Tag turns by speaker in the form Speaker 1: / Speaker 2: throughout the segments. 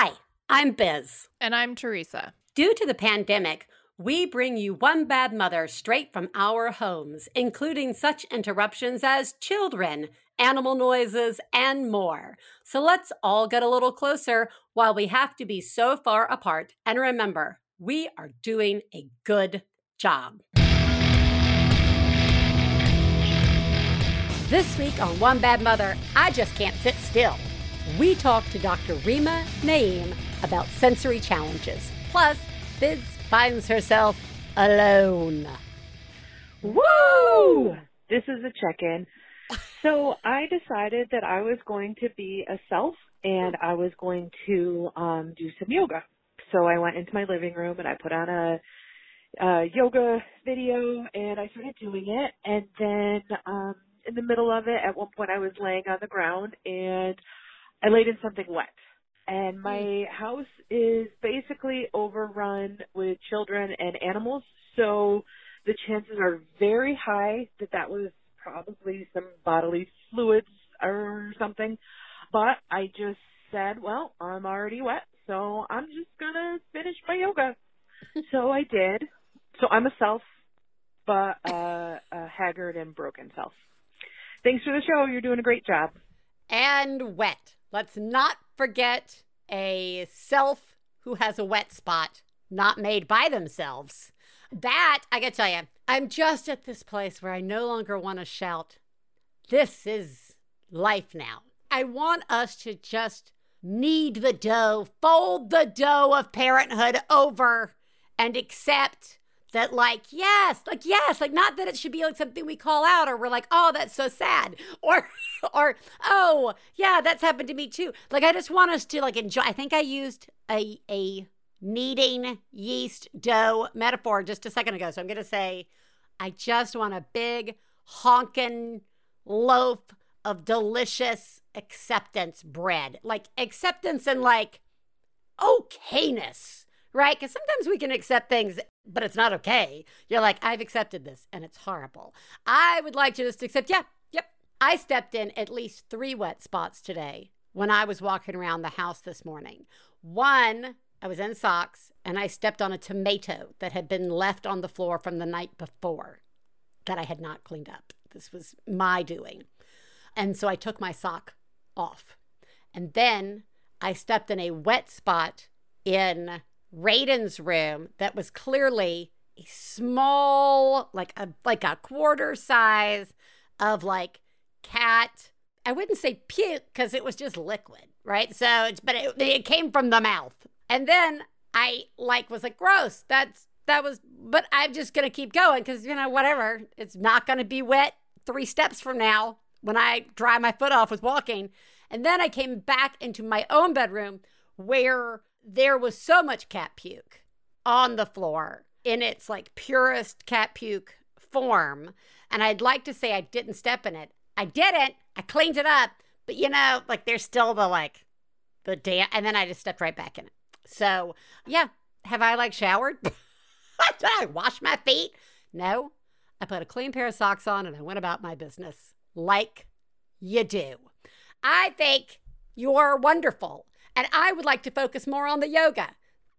Speaker 1: Hi, I'm Biz.
Speaker 2: And I'm Teresa.
Speaker 1: Due to the pandemic, we bring you One Bad Mother straight from our homes, including such interruptions as children, animal noises, and more. So let's all get a little closer while we have to be so far apart. And remember, we are doing a good job. This week on One Bad Mother, I just can't sit still. We talk to Dr. Rima Naeem about sensory challenges. Plus, Biz finds herself alone.
Speaker 3: Woo! This is a check in. So I decided that I was going to be a self and I was going to um, do some yoga. So I went into my living room and I put on a, a yoga video and I started doing it. And then um, in the middle of it, at one point I was laying on the ground and I laid in something wet. And my house is basically overrun with children and animals. So the chances are very high that that was probably some bodily fluids or something. But I just said, well, I'm already wet, so I'm just gonna finish my yoga. so I did. So I'm a self, but uh, a haggard and broken self. Thanks for the show. You're doing a great job.
Speaker 1: And wet. Let's not forget a self who has a wet spot, not made by themselves. That, I gotta tell you, I'm just at this place where I no longer want to shout, This is life now. I want us to just knead the dough, fold the dough of parenthood over, and accept that, like, yes, like, yes, like, not that it should be like something we call out or we're like, oh, that's so sad, or, or, oh, yeah, that's happened to me too. Like, I just want us to, like, enjoy. I think I used a, a, kneading yeast dough metaphor just a second ago. So I'm going to say, I just want a big honking loaf of delicious acceptance bread. Like acceptance and like okayness, right? Because sometimes we can accept things, but it's not okay. You're like, I've accepted this and it's horrible. I would like to just accept, yeah, yep. I stepped in at least three wet spots today when I was walking around the house this morning. One, I was in socks and I stepped on a tomato that had been left on the floor from the night before that I had not cleaned up. This was my doing. And so I took my sock off. And then I stepped in a wet spot in Raiden's room that was clearly a small, like a like a quarter size of like cat. I wouldn't say puke because it was just liquid, right? So, it's, but it, it came from the mouth. And then I like was like, gross. That's that was, but I'm just gonna keep going because you know whatever. It's not gonna be wet three steps from now when I dry my foot off with walking. And then I came back into my own bedroom where there was so much cat puke on the floor in its like purest cat puke form. And I'd like to say I didn't step in it. I didn't. I cleaned it up. But you know, like there's still the like the damn and then I just stepped right back in it. So yeah. Have I like showered? Did I wash my feet? No. I put a clean pair of socks on and I went about my business like you do. I think you're wonderful, and I would like to focus more on the yoga.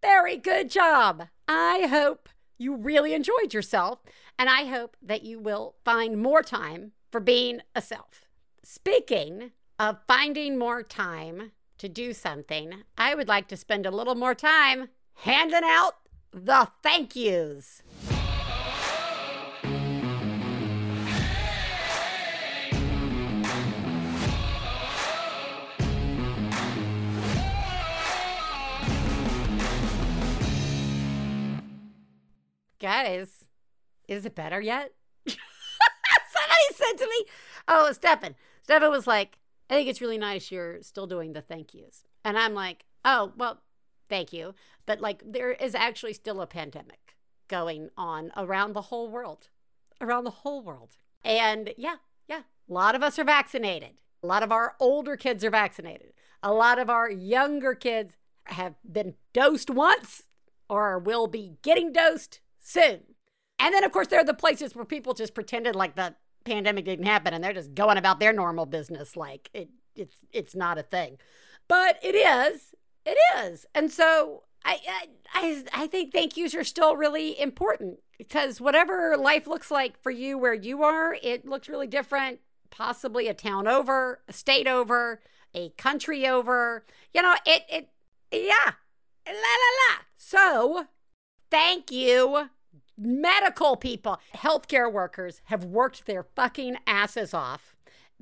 Speaker 1: Very good job. I hope you really enjoyed yourself, and I hope that you will find more time for being a self. Speaking of finding more time to do something, I would like to spend a little more time handing out the thank yous. Guys, is it better yet? Somebody said to me, oh, Stefan. Stefan was like, I think it's really nice you're still doing the thank yous. And I'm like, oh, well, thank you. But like, there is actually still a pandemic going on around the whole world, around the whole world. And yeah, yeah, a lot of us are vaccinated. A lot of our older kids are vaccinated. A lot of our younger kids have been dosed once or will be getting dosed soon. And then, of course, there are the places where people just pretended like the pandemic didn't happen and they're just going about their normal business like it, it's, it's not a thing. But it is. It is. And so I, I, I think thank yous are still really important because whatever life looks like for you where you are, it looks really different. Possibly a town over, a state over, a country over. You know, it, it, yeah, la la la. So, thank you, medical people, healthcare workers have worked their fucking asses off,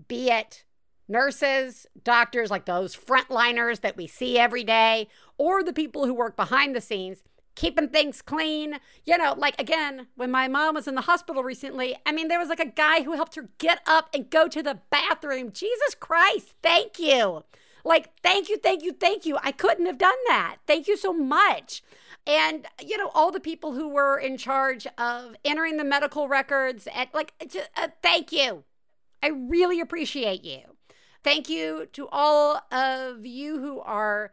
Speaker 1: be it nurses, doctors, like those frontliners that we see every day, or the people who work behind the scenes, keeping things clean. You know, like again, when my mom was in the hospital recently, I mean, there was like a guy who helped her get up and go to the bathroom. Jesus Christ, thank you. Like, thank you, thank you, thank you. I couldn't have done that. Thank you so much. And, you know, all the people who were in charge of entering the medical records, and like, just, uh, thank you. I really appreciate you. Thank you to all of you who are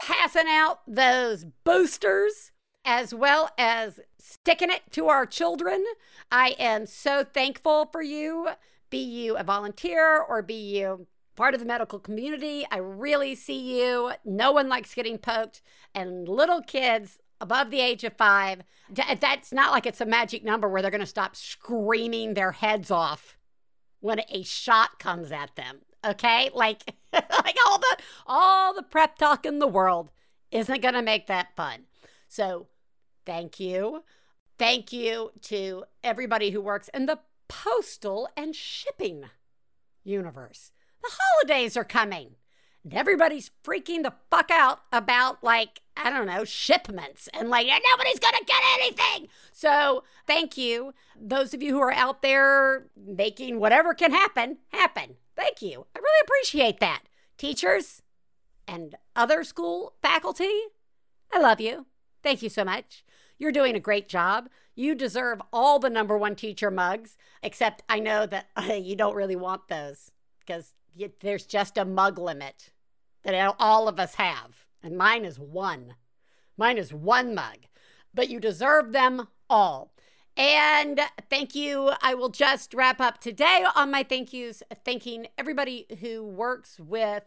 Speaker 1: passing out those boosters as well as sticking it to our children. I am so thankful for you. Be you a volunteer or be you part of the medical community, I really see you. No one likes getting poked, and little kids above the age of five, that's not like it's a magic number where they're going to stop screaming their heads off when a shot comes at them okay? Like like all the all the prep talk in the world isn't going to make that fun. So, thank you. Thank you to everybody who works in the postal and shipping universe. The holidays are coming. And everybody's freaking the fuck out about like I don't know, shipments and like nobody's going to get anything. So, thank you those of you who are out there making whatever can happen happen. Thank you. I really appreciate that. Teachers and other school faculty, I love you. Thank you so much. You're doing a great job. You deserve all the number one teacher mugs, except I know that uh, you don't really want those because there's just a mug limit that all of us have. And mine is one. Mine is one mug. But you deserve them all. And thank you. I will just wrap up today on my thank yous, thanking everybody who works with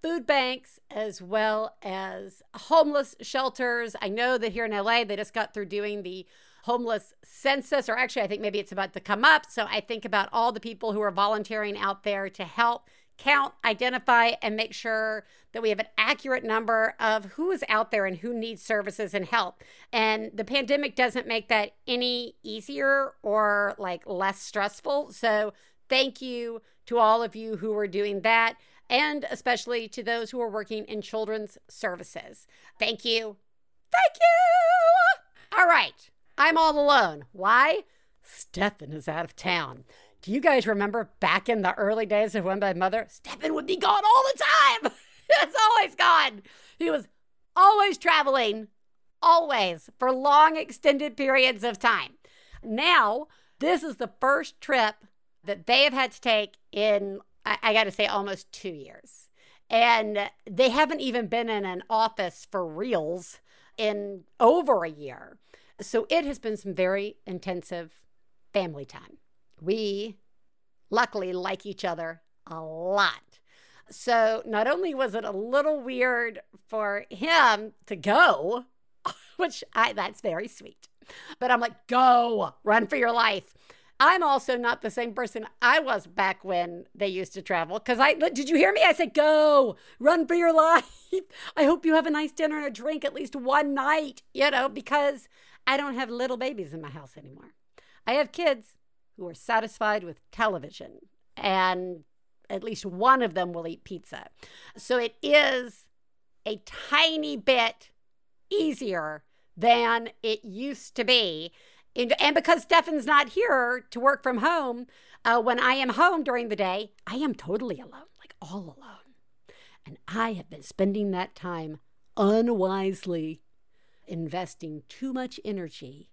Speaker 1: food banks as well as homeless shelters. I know that here in LA, they just got through doing the homeless census, or actually, I think maybe it's about to come up. So I think about all the people who are volunteering out there to help count, identify, and make sure that we have an accurate number of who is out there and who needs services and help. And the pandemic doesn't make that any easier or like less stressful. So thank you to all of you who are doing that, and especially to those who are working in children's services. Thank you. Thank you. All right. I'm all alone. Why? Stefan is out of town. Do you guys remember back in the early days of when my mother, Stephen would be gone all the time? It's always gone. He was always traveling, always for long extended periods of time. Now, this is the first trip that they have had to take in, I, I got to say, almost two years. And they haven't even been in an office for reals in over a year. So it has been some very intensive family time. We luckily like each other a lot. So not only was it a little weird for him to go, which I that's very sweet. But I'm like, go, run for your life. I'm also not the same person I was back when they used to travel. Because I did you hear me? I said, go, run for your life. I hope you have a nice dinner and a drink at least one night, you know, because I don't have little babies in my house anymore. I have kids who are satisfied with television, and at least one of them will eat pizza. So it is a tiny bit easier than it used to be. And, and because Stefan's not here to work from home, uh, when I am home during the day, I am totally alone, like all alone. And I have been spending that time unwisely investing too much energy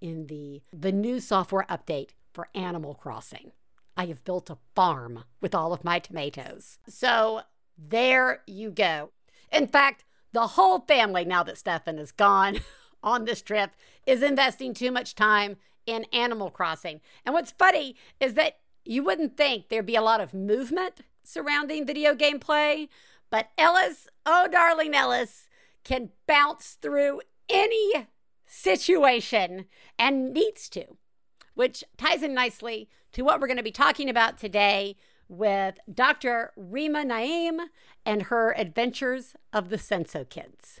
Speaker 1: in the the new software update for Animal Crossing. I have built a farm with all of my tomatoes. So there you go. In fact, the whole family, now that Stefan is gone on this trip, is investing too much time in Animal Crossing. And what's funny is that you wouldn't think there'd be a lot of movement surrounding video game play, But Ellis, oh, darling Ellis, can bounce through any situation and needs to, which ties in nicely to what we're going to be talking about today with Dr. Rima Naim and her adventures of the Senso Kids.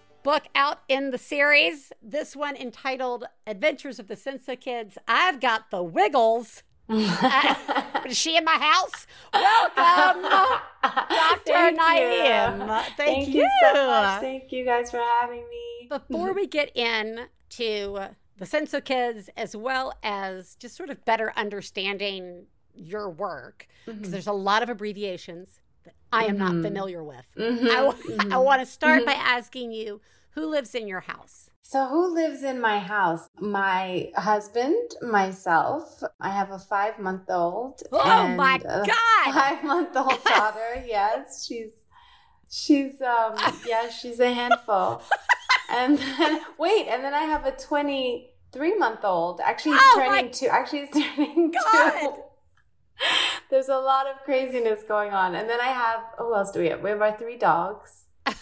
Speaker 1: book out in the series. This one entitled Adventures of the Senso Kids. I've got the Wiggles. uh, is she in my house? Welcome, Dr. Naim.
Speaker 4: Thank, Thank you. you so much. Thank you guys for having me.
Speaker 1: Before we get into the Senso Kids, as well as just sort of better understanding your work, because mm-hmm. there's a lot of abbreviations I am mm-hmm. not familiar with. Mm-hmm. I, mm-hmm. I want to start by mm-hmm. asking you who lives in your house?
Speaker 4: So, who lives in my house? My husband, myself. I have a five month old.
Speaker 1: Oh my God!
Speaker 4: Five month old daughter. yes, she's, she's, um, yeah, she's a handful. and then, wait, and then I have a 23 month old. Actually, he's oh turning two. Actually, he's turning God. two. There's a lot of craziness going on. And then I have, who else do we have? We have our three dogs.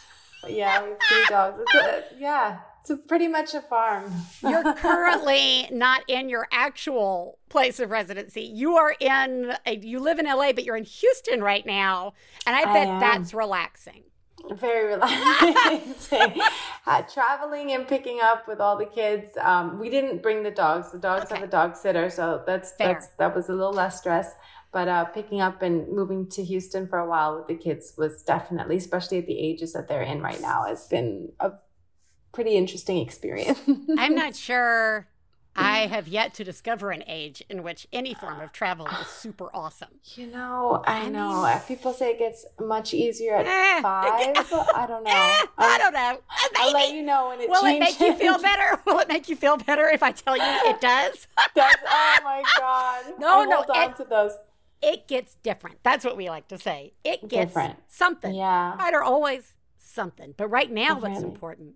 Speaker 4: Yeah, we have three dogs. It's a, yeah, it's a pretty much a farm.
Speaker 1: You're currently not in your actual place of residency. You are in, a, you live in LA, but you're in Houston right now. And I bet I that's relaxing.
Speaker 4: Very relaxing. uh, traveling and picking up with all the kids. Um, we didn't bring the dogs. The dogs okay. have a dog sitter, so that's Fair. that's that was a little less stress. But uh, picking up and moving to Houston for a while with the kids was definitely, especially at the ages that they're in right now, has been a pretty interesting experience.
Speaker 1: I'm not sure I have yet to discover an age in which any form of travel is super awesome.
Speaker 4: You know, I, know. People say it gets much easier at eh, five. I don't know. Eh,
Speaker 1: I don't know. Maybe.
Speaker 4: I'll let you know when it
Speaker 1: Will
Speaker 4: changes.
Speaker 1: it make you feel better? Will it make you feel better if I tell you it does?
Speaker 4: does oh my god.
Speaker 1: No,
Speaker 4: I
Speaker 1: no.
Speaker 4: Hold on to those
Speaker 1: it gets different. That's what we like to say. It gets different. something.
Speaker 4: Yeah.
Speaker 1: Right or always something. But right now, what's important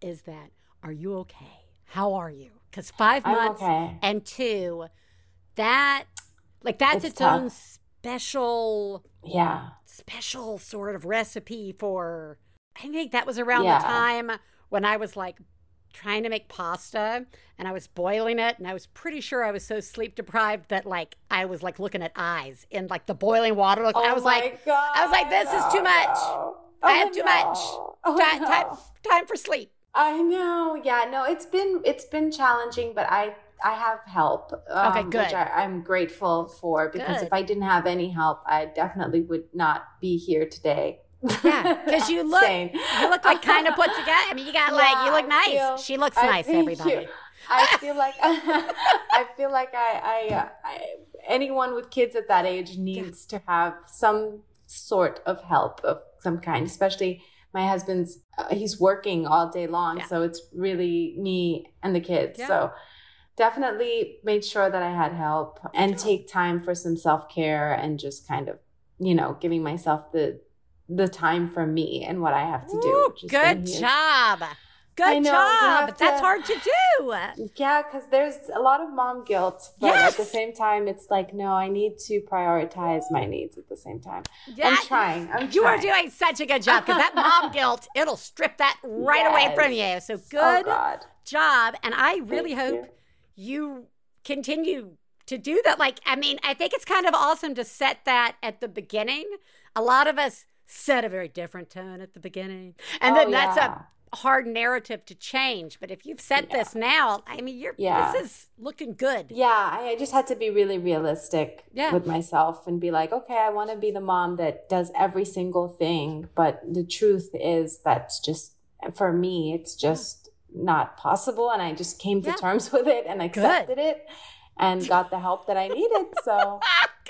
Speaker 1: is that are you okay? How are you? Because 5 months
Speaker 4: okay.
Speaker 1: and two, that like that's it's, its own special,
Speaker 4: yeah,
Speaker 1: special sort of recipe for. I think that was around yeah. the time when I was like trying to make pasta and I was boiling it and I was pretty sure I was so sleep deprived that like I was like looking at eyes in like the boiling water. Like,
Speaker 4: oh
Speaker 1: I was like
Speaker 4: God,
Speaker 1: I was like this
Speaker 4: no,
Speaker 1: is too much.
Speaker 4: No.
Speaker 1: I have
Speaker 4: oh,
Speaker 1: too
Speaker 4: no.
Speaker 1: much.
Speaker 4: Oh,
Speaker 1: time, time time for sleep.
Speaker 4: I know. Yeah, no, it's been it's been challenging, but I I have help.
Speaker 1: Um, okay, good.
Speaker 4: Which I, am grateful for because
Speaker 1: good.
Speaker 4: if I didn't have any help, I definitely would not be here today.
Speaker 1: Yeah, because you look you look like kind of put together. I mean, you got yeah, like you look nice. Feel, she looks I nice. Everybody. You.
Speaker 4: I feel like I feel like I, I, I, anyone with kids at that age needs to have some sort of help of some kind, especially my husband's uh, he's working all day long, yeah. so it's really me and the kids. Yeah. So definitely made sure that I had help and take time for some self care and just kind of you know giving myself the the time for me and what I have to do.
Speaker 1: Ooh, good job. Good job. To, That's hard to do.
Speaker 4: Yeah, because there's a lot of mom guilt, but yes. at the same time, it's like, no, I need to prioritize my needs at the same time. Yeah, I'm trying. I'm
Speaker 1: you
Speaker 4: trying.
Speaker 1: are doing such a good job because that mom guilt, it'll strip that right yes. away from you. So
Speaker 4: oh,
Speaker 1: good
Speaker 4: oh,
Speaker 1: job. And I really
Speaker 4: Thank
Speaker 1: hope you. you continue to do that. Like, I mean, I think it's kind of awesome to set that at the beginning. A lot of us set a very different tone at the beginning. And
Speaker 4: oh,
Speaker 1: then that's
Speaker 4: yeah.
Speaker 1: a hard narrative to change. But if you've said yeah. this now, I mean, you're yeah. this is looking good.
Speaker 4: Yeah, I just had to be really realistic yeah. with myself and be like, okay, I want to be the mom that does every single thing. But the truth is that's just for me, it's just not possible. And I just came to terms with it and accepted good. it and got the help that I needed. So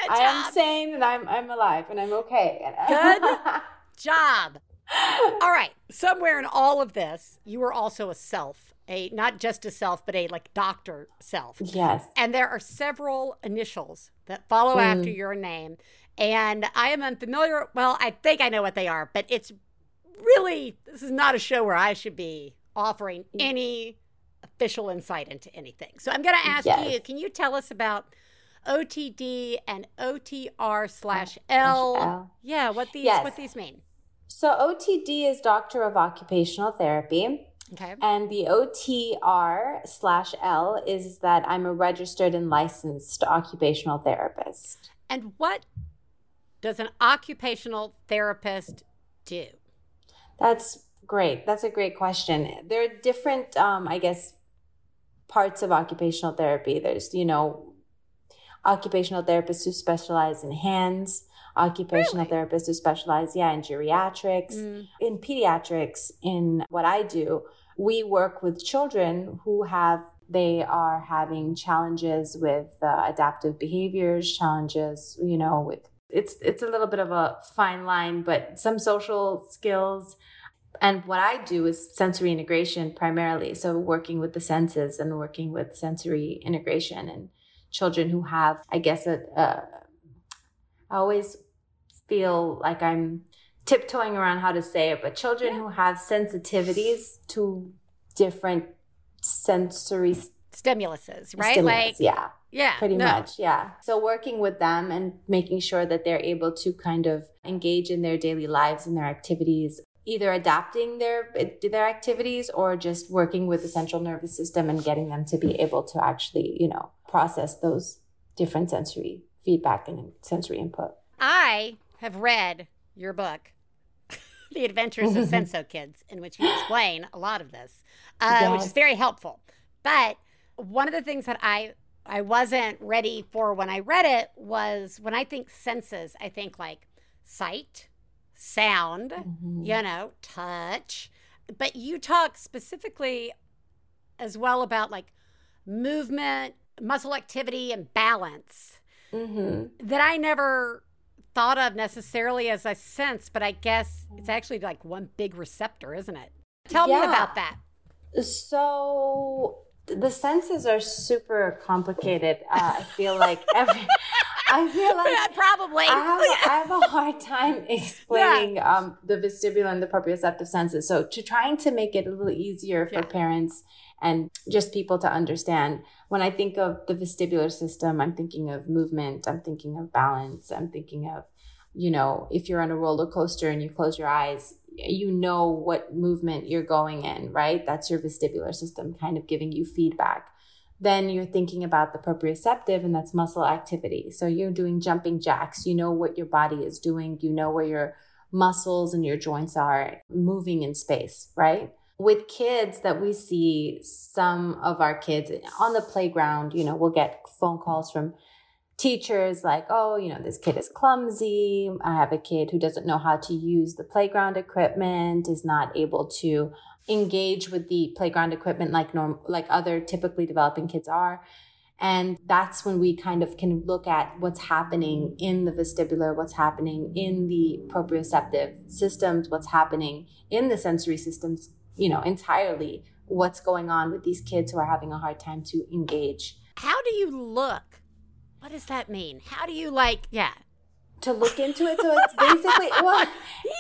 Speaker 4: I am sane and I'm I'm alive and I'm okay.
Speaker 1: Good job. All right. Somewhere in all of this, you were also a self, a not just a self, but a like doctor self.
Speaker 4: Yes.
Speaker 1: And there are several initials that follow mm. after your name. And I am unfamiliar. Well, I think I know what they are, but it's really, this is not a show where I should be offering mm. any official insight into anything. So I'm going to ask yes. you can you tell us about OTD and OTR slash L? Yeah, what these yes. what these mean?
Speaker 4: So OTD is Doctor of Occupational Therapy.
Speaker 1: Okay.
Speaker 4: And the OTR slash L is that I'm a registered and licensed occupational therapist.
Speaker 1: And what does an occupational therapist do?
Speaker 4: That's great. That's a great question. There are different, um, I guess, parts of occupational therapy. There's, you know, occupational therapists who specialize in hands, occupational really? therapists who specialize, yeah, in geriatrics, mm. in pediatrics. In what I do, we work with children who have they are having challenges with uh, adaptive behaviors, challenges, you know, with it's it's a little bit of a fine line, but some social skills. And what I do is sensory integration primarily. So working with the senses and working with sensory integration and children who have, I guess, a, a I always feel like I'm tiptoeing around how to say it, but children who have sensitivities to different sensory
Speaker 1: stimuluses, right?
Speaker 4: Stimulus, like yeah.
Speaker 1: Yeah.
Speaker 4: Pretty no. much. Yeah. So working with them and making sure that they're able to kind of engage in their daily lives and their activities, either adapting their their activities or just working with the central nervous system and getting them to be able to actually, you know, process those different sensory feedback and sensory input.
Speaker 1: I have read your book, The Adventures of Senso Kids, in which you explain a lot of this, uh, yes. which is very helpful. But one of the things that I I wasn't ready for when I read it was when I think senses, I think like sight, sound, mm-hmm. you know, touch. But you talk specifically as well about like movement, muscle activity, and balance mm-hmm. that I never thought of necessarily as a sense, but I guess it's actually like one big receptor, isn't it? Tell yeah. me about that.
Speaker 4: So the senses are super complicated. Uh, I feel like every. I feel like
Speaker 1: yeah, probably.
Speaker 4: I have, a, I have a hard time explaining yeah. um, the vestibular and the proprioceptive senses. So, to trying to make it a little easier for yeah. parents and just people to understand, when I think of the vestibular system, I'm thinking of movement, I'm thinking of balance, I'm thinking of, you know, if you're on a roller coaster and you close your eyes, you know what movement you're going in, right? That's your vestibular system kind of giving you feedback. Then you're thinking about the proprioceptive, and that's muscle activity. So you're doing jumping jacks. You know what your body is doing. You know where your muscles and your joints are moving in space, right? With kids that we see, some of our kids on the playground, you know, we'll get phone calls from teachers like, oh, you know, this kid is clumsy. I have a kid who doesn't know how to use the playground equipment, is not able to engage with the playground equipment like norm like other typically developing kids are. And that's when we kind of can look at what's happening in the vestibular, what's happening in the proprioceptive systems, what's happening in the sensory systems, you know, entirely what's going on with these kids who are having a hard time to engage.
Speaker 1: How do you look what does that mean? How do you like, yeah.
Speaker 4: To look into it. So it's basically, well,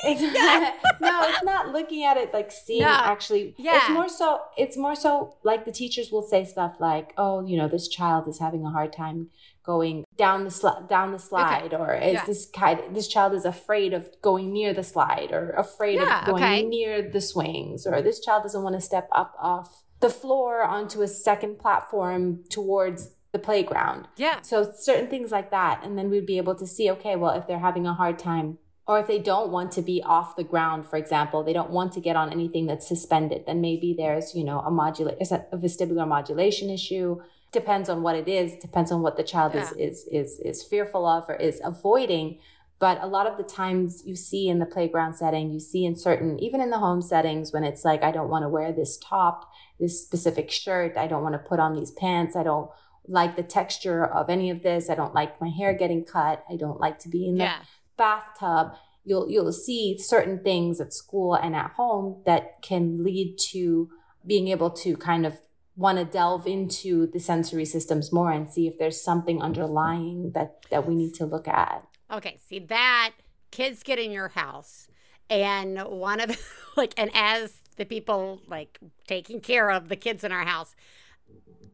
Speaker 4: it's, no, it's not looking at it like seeing no. actually. Yeah. It's more so, it's more so like the teachers will say stuff like, oh, you know, this child is having a hard time going down the slide down the slide okay. or is yeah. this kind this child is afraid of going near the slide or afraid yeah, of going okay. near the swings or this child doesn't want to step up off the floor onto a second platform towards the playground.
Speaker 1: Yeah.
Speaker 4: So certain things like that. And then we'd be able to see, okay, well, if they're having a hard time or if they don't want to be off the ground, for example, they don't want to get on anything that's suspended, then maybe there's, you know, a modulate, a vestibular modulation issue. Depends on what it is, depends on what the child yeah. is, is, is, is fearful of or is avoiding. But a lot of the times you see in the playground setting, you see in certain, even in the home settings, when it's like, I don't want to wear this top, this specific shirt, I don't want to put on these pants, I don't like the texture of any of this. I don't like my hair getting cut. I don't like to be in the yeah. bathtub. you'll you'll see certain things at school and at home that can lead to being able to kind of want to delve into the sensory systems more and see if there's something underlying that that we need to look at.
Speaker 1: Okay, see that kids get in your house and one of like and as the people like taking care of the kids in our house,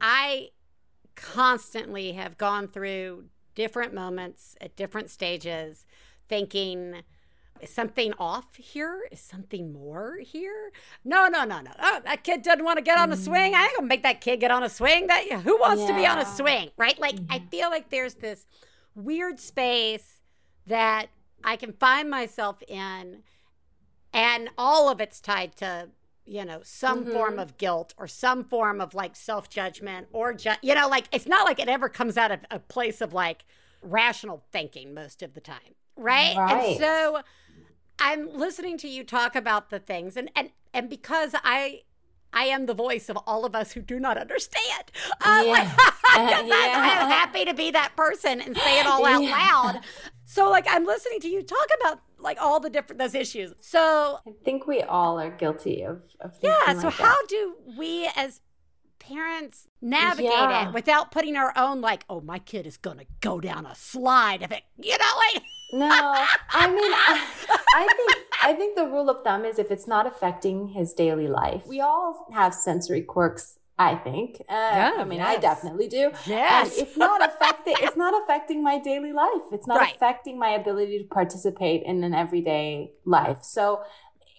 Speaker 1: I constantly have gone through different moments at different stages thinking is something off here? Is something more here? No, no, no, no. Oh, that kid doesn't want to get on a swing. I ain't gonna make that kid get on a swing. That who wants yeah. to be on a swing, right? Like mm-hmm. I feel like there's this weird space that I can find myself in, and all of it's tied to you know some mm-hmm. form of guilt or some form of like self judgment or ju- you know like it's not like it ever comes out of a place of like rational thinking most of the time right, right. and so i'm listening to you talk about the things and and and because i I am the voice of all of us who do not understand. Uh, yeah. Like, yeah. I'm happy to be that person and say it all out yeah. loud. So, like, I'm listening to you talk about like all the different those issues. So,
Speaker 4: I think we all are guilty of. of
Speaker 1: yeah.
Speaker 4: So,
Speaker 1: like how that. do we as parents navigate yeah. it without putting our own like, oh, my kid is gonna go down a slide if it, you know, like.
Speaker 4: No, I mean, I, think I think the rule of thumb is if it's not affecting his daily life. We all have sensory quirks I think. Uh, yeah, I mean, yes. I definitely do.
Speaker 1: Yes.
Speaker 4: And it's not affecting. it's not affecting my daily life. It's not right. affecting my ability to participate in an everyday life. So,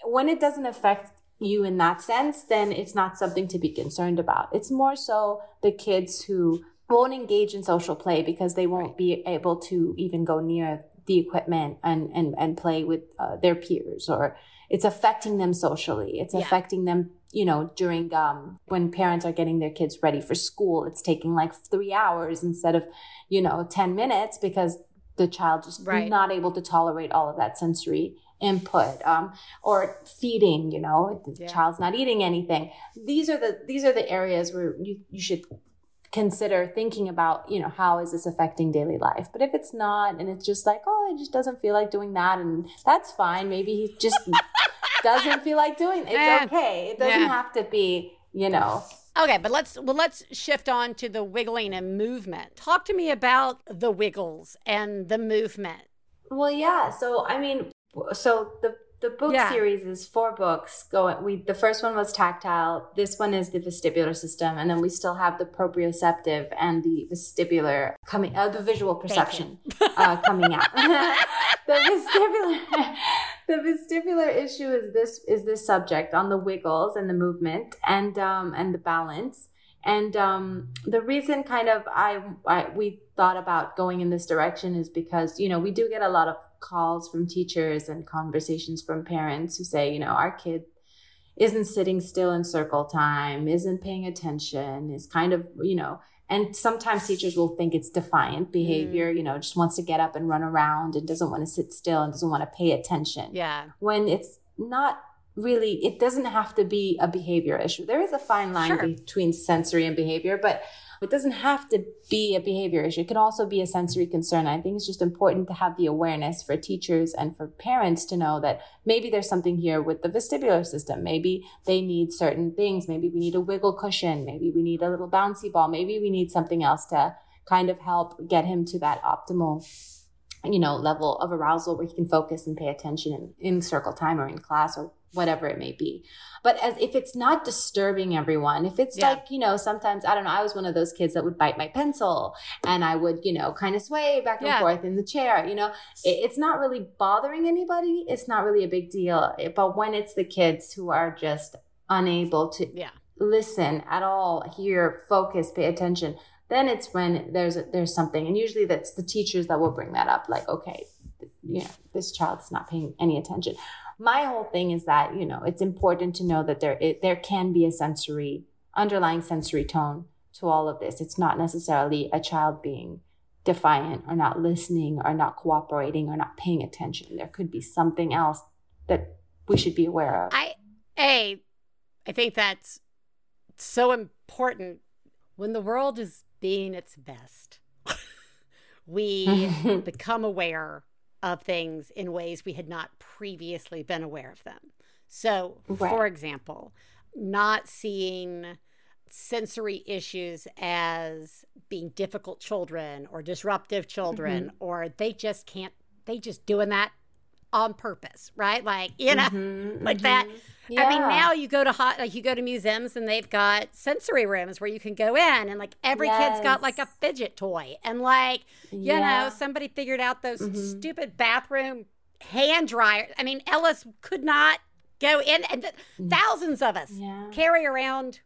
Speaker 4: when it doesn't affect you in that sense, then it's not something to be concerned about. It's more so the kids who won't engage in social play because they won't right. be able to even go near the equipment and and and play with uh, their peers or it's affecting them socially it's yeah. affecting them you know during um when parents are getting their kids ready for school it's taking like 3 hours instead of you know 10 minutes because the child just right. not able to tolerate all of that sensory input um, or feeding you know the yeah. child's not eating anything these are the these are the areas where you, you should consider thinking about you know how is this affecting daily life? But if it's not and it's just like oh it just doesn't feel like doing that and that's fine. Maybe he just doesn't feel like doing it. it's okay. It doesn't yeah. have to be you know.
Speaker 1: Okay but let's well let's shift on to the wiggling and movement. Talk to me about the wiggles and the movement.
Speaker 4: Well yeah. So i mean so the the book yeah. series is four books going we the first one was tactile this one is the vestibular system and then we still have the proprioceptive and the vestibular coming uh, the visual perception uh, coming out. The vestibular the vestibular issue is this is this subject on the wiggles and the movement and um and the balance. And um, the reason kind of I, I we thought about going in this direction is because you know we do get a lot of calls from teachers and conversations from parents who say, you know, our kid isn't sitting still in circle time, isn't paying attention, is kind of, you know, and sometimes teachers will think it's defiant behavior, mm. you know, just wants to get up and run around and doesn't want to sit still and doesn't want to pay attention.
Speaker 1: Yeah.
Speaker 4: When it's not really, it doesn't have to be a behavior issue. There is a fine line sure. between sensory and behavior, but it doesn't have to be a behavior issue. It could also be a sensory concern. I think it's just important to have the awareness for teachers and for parents to know that maybe there's something here with the vestibular system. Maybe they need certain things. Maybe we need a wiggle cushion. Maybe we need a little bouncy ball. Maybe we need something else to kind of help get him to that optimal you know level of arousal where he can focus and pay attention in, in circle time or in class or whatever it may be. But as if it's not disturbing everyone, if it's yeah. like, you know, sometimes I don't know, I was one of those kids that would bite my pencil and I would, you know, kind of sway back and yeah. forth in the chair, you know, it, it's not really bothering anybody. It's not really a big deal. But when it's the kids who are just unable to
Speaker 1: yeah.
Speaker 4: listen at all, hear, focus, pay attention, then it's when there's a, there's something. And usually that's the teachers that will bring that up like, okay, you know, this child's not paying any attention. My whole thing is that you know it's important to know that there it, there can be a sensory underlying sensory tone to all of this. It's not necessarily a child being defiant or not listening or not cooperating or not paying attention. There could be something else that we should be aware of.
Speaker 1: I a i think that's so important. When the world is being its best we become aware of things in ways we had not previously been aware of them. So,
Speaker 4: Right.
Speaker 1: for example, not seeing sensory issues as being difficult children or disruptive children mm-hmm. or they just can't they just doing that on purpose right like you know
Speaker 4: Mhm,
Speaker 1: like that
Speaker 4: mhm.
Speaker 1: I mean, now you go to hot, like you go to museums and they've got sensory rooms where you can go in and like every kid's got like a fidget toy and like you
Speaker 4: Yeah.
Speaker 1: know somebody figured out those
Speaker 4: Mhm.
Speaker 1: stupid bathroom hand dryers. I mean, Ellis could not go in, and th- thousands of us
Speaker 4: Mm. Yeah.
Speaker 1: carry around.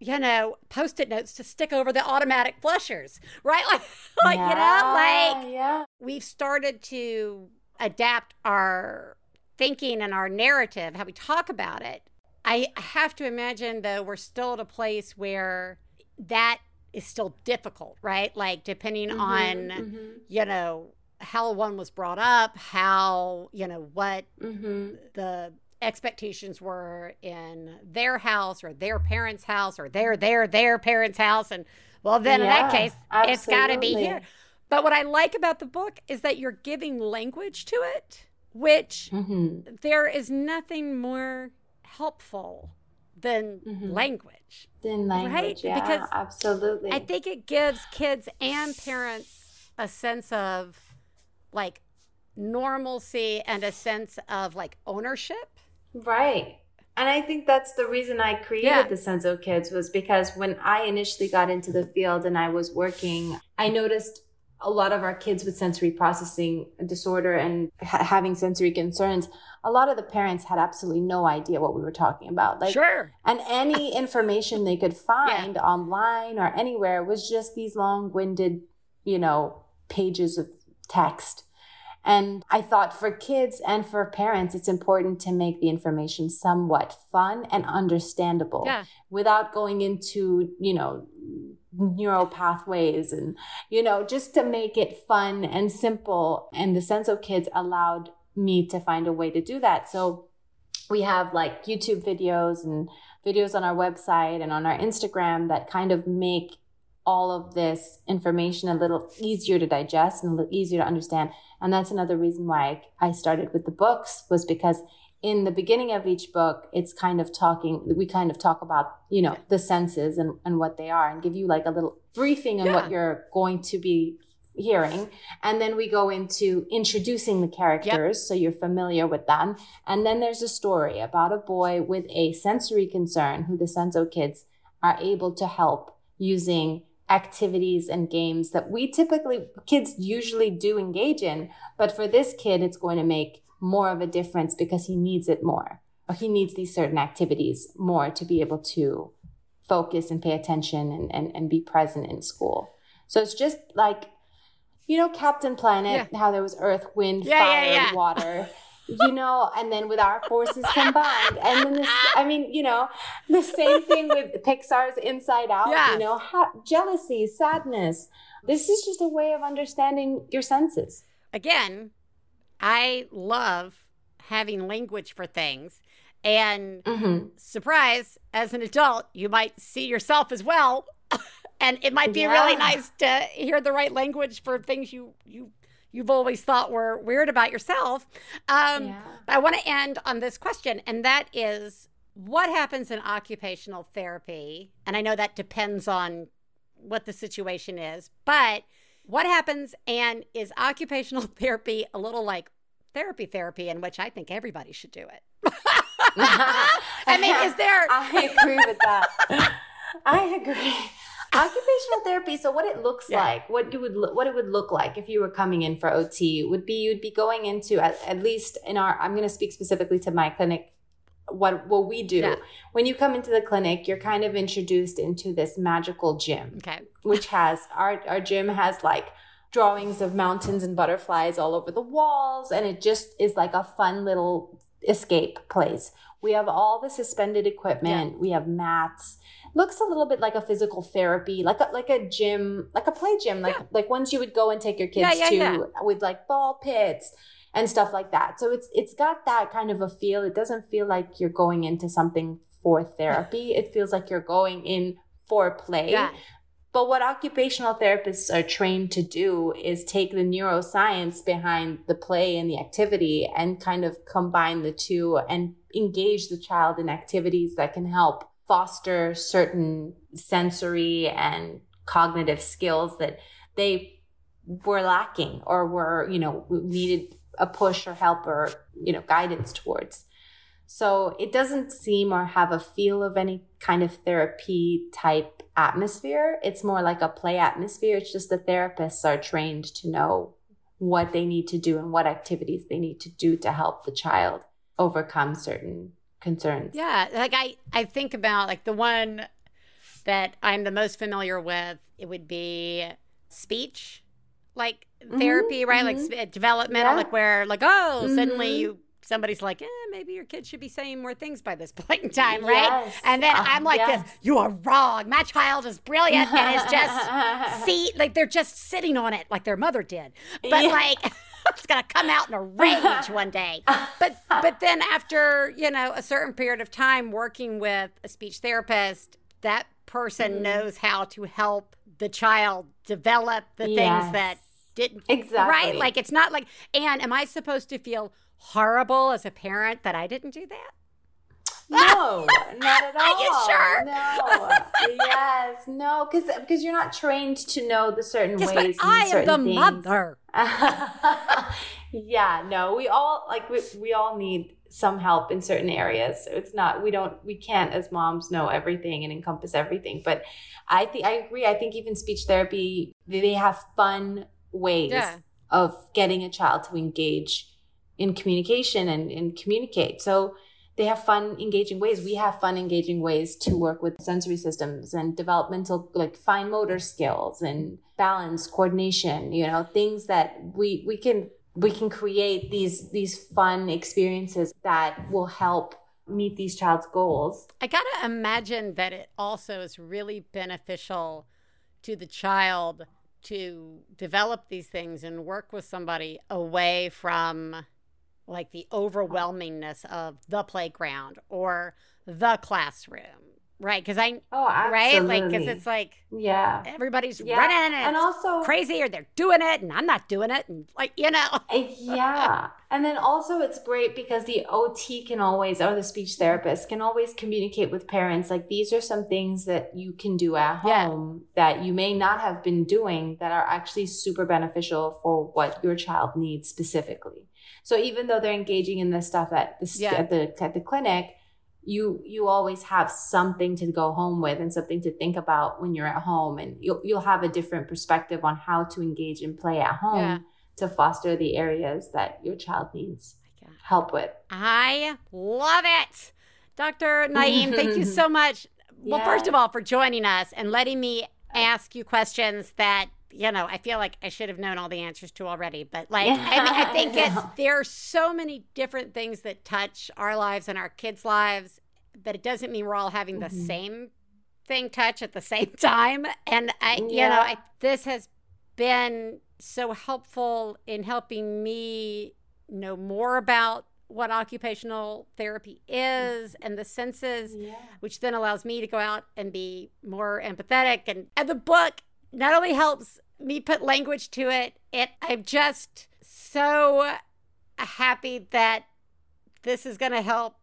Speaker 1: You know, post-it notes to stick over the automatic flushers, right? Like, like you know, like
Speaker 4: yeah.
Speaker 1: we've started to adapt our thinking and our narrative, how we talk about it. I have to imagine, though, we're still at a place where that is still difficult, right? Like, depending
Speaker 4: Mhm,
Speaker 1: on,
Speaker 4: mhm,
Speaker 1: you know, how one was brought up, how, you know, what
Speaker 4: mhm.
Speaker 1: the expectations were in their house or their parents' house or their, their, their parents' house. And well, then in that
Speaker 4: Yeah,
Speaker 1: case, it's got to be here. But what I like about the book is that you're giving language to it, which
Speaker 4: Mhm.
Speaker 1: there is nothing more helpful than
Speaker 4: Mhm.
Speaker 1: language.
Speaker 4: Than language,
Speaker 1: Right?
Speaker 4: yeah,
Speaker 1: Because
Speaker 4: absolutely.
Speaker 1: I think it gives kids and parents a sense of like normalcy and a sense of like ownership.
Speaker 4: Right. And I think that's the reason I created
Speaker 1: Yeah.
Speaker 4: the Senso Kids was because when I initially got into the field and I was working, I noticed a lot of our kids with sensory processing disorder and ha- having sensory concerns. A lot of the parents had absolutely no idea what we were talking about. Like,
Speaker 1: sure.
Speaker 4: and any information they could find online or anywhere was just these long-winded, you know, pages of text. And I thought for kids and for parents, it's important to make the information somewhat fun and understandable
Speaker 1: Yeah.
Speaker 4: without going into, you know, neural pathways and, you know, just to make it fun and simple. And the Senso Kids allowed me to find a way to do that. So we have like YouTube videos and videos on our website and on our Instagram that kind of make all of this information a little easier to digest and a little easier to understand. And that's another reason why I started with the books was because in the beginning of each book, it's kind of talking, we kind of talk about, you know, the senses and, and what they are and give you like a little briefing on
Speaker 1: Yeah.
Speaker 4: what you're going to be hearing. And then we go into introducing the characters so you're familiar with them. And then there's a story about a boy with a sensory concern who the Senso kids are able to help using activities and games that we typically kids usually do engage in but for this kid it's going to make more of a difference because he needs it more or he needs these certain activities more to be able to focus and pay attention and, and, and be present in school. So it's just like you know captain planet how there was earth wind
Speaker 1: Yeah,
Speaker 4: fire
Speaker 1: yeah, yeah.
Speaker 4: water you know and then with our forces combined. And then this i mean you know the same thing with pixar's inside out
Speaker 1: Yeah.
Speaker 4: you know ha- jealousy sadness. This is just a way of understanding your senses.
Speaker 1: Again, I love having language for things. And
Speaker 4: mm-hmm.
Speaker 1: surprise, as an adult, you might see yourself as well. and it might be really nice to hear the right language for things you you you've always thought were weird about yourself. Um,
Speaker 4: Yeah.
Speaker 1: but I want to end on this question, and that is what happens in occupational therapy? And I know that depends on what the situation is, but what happens and is occupational therapy a little like therapy therapy in which I think everybody should do it? I mean, is there
Speaker 4: I agree with that. I agree. Occupational therapy. So, what it looks
Speaker 1: Yeah.
Speaker 4: like, what you would, lo- what it would look like if you were coming in for OT would be you'd be going into at, at least in our. I'm going to speak specifically to my clinic. What what we do
Speaker 1: Yeah.
Speaker 4: when you come into the clinic, you're kind of introduced into this magical gym.
Speaker 1: Okay.
Speaker 4: which has our our gym has like drawings of mountains and butterflies all over the walls and it just is like a fun little escape place. We have all the suspended equipment, we have mats. Looks a little bit like a physical therapy, like a like a gym, like a play gym, like
Speaker 1: Yeah.
Speaker 4: like ones you would go and take your
Speaker 1: Yeah,
Speaker 4: kids
Speaker 1: yeah,
Speaker 4: to
Speaker 1: yeah.
Speaker 4: with like ball pits and stuff like that. So it's it's got that kind of a feel. It doesn't feel like you're going into something for therapy. It feels like you're going in for play
Speaker 1: Yeah.
Speaker 4: But what occupational therapists are trained to do is take the neuroscience behind the play and the activity and kind of combine the two and engage the child in activities that can help foster certain sensory and cognitive skills that they were lacking or were, you know, needed a push or help or, you know, guidance towards. So it doesn't seem or have a feel of any kind of therapy type atmosphere. It's more like a play atmosphere. It's just the therapists are trained to know what they need to do and what activities they need to do to help the child overcome certain concerns.
Speaker 1: Yeah, like I I think about like the one that I'm the most familiar with, it would be speech like mm-hmm, therapy, right? Mm-hmm. Like developmental, yeah. like where like oh, mm-hmm. suddenly you somebody's like, eh, maybe your kid should be saying more things by this point in time, right? Yes. And then I'm like yes. this, you are wrong. My child is brilliant and is just see like they're just sitting on it like their mother did. But yeah. like it's gonna come out in a rage one day. But but then after, you know, a certain period of time working with a speech therapist, that person mm. knows how to help the child develop the yes. things that didn't
Speaker 4: exactly
Speaker 1: right like it's not like and am i supposed to feel horrible as a parent that I didn't do that?
Speaker 4: No, not at all.
Speaker 1: Are you sure?
Speaker 4: No. yes, no, because because you're not trained to know the certain
Speaker 1: Guess
Speaker 4: ways.
Speaker 1: What? I am the
Speaker 4: things.
Speaker 1: mother.
Speaker 4: yeah, no, we all like we, we all need some help in certain areas. So it's not we don't we can't as moms know everything and encompass everything. But I think I agree. I think even speech therapy they have fun ways yeah. of getting a child to engage in communication and, and communicate. So they have fun, engaging ways. We have fun, engaging ways to work with sensory systems and developmental, like fine motor skills and balance, coordination. You know, things that we we can we can create these these fun experiences that will help meet these child's goals.
Speaker 1: I gotta imagine that it also is really beneficial to the child to develop these things and work with somebody away from like the overwhelmingness of the playground or the classroom right because i
Speaker 4: oh
Speaker 1: absolutely. right like because it's like
Speaker 4: yeah
Speaker 1: everybody's yeah. running and, and also crazy or they're doing it and i'm not doing it and like you know
Speaker 4: eh, yeah and then also it's great because the ot can always or the speech therapist can always communicate with parents like these are some things that you can do at home yeah. that you may not have been doing that are actually super beneficial for what your child needs specifically so even though they're engaging in this stuff at the yeah. at the at the clinic, you you always have something to go home with and something to think about when you're at home, and you'll you'll have a different perspective on how to engage and play at home yeah. to foster the areas that your child needs help with.
Speaker 1: I love it. Dr. Naeem, thank you so much. Well, first of all, for joining us and letting me ask you questions that you know, I feel like I should have known all the answers to already, but like, yeah, I, I, think it's there are so many different things that touch our lives and our kids' lives, but it doesn't mean we're all having the mm-hmm. same thing touch at the same time. And I, yeah. you know, I, this has been so helpful in helping me know more about what occupational therapy is and the senses, yeah. which then allows me to go out and be more empathetic. And, and the book not only helps me put language to it, it I'm just so happy that this is going to help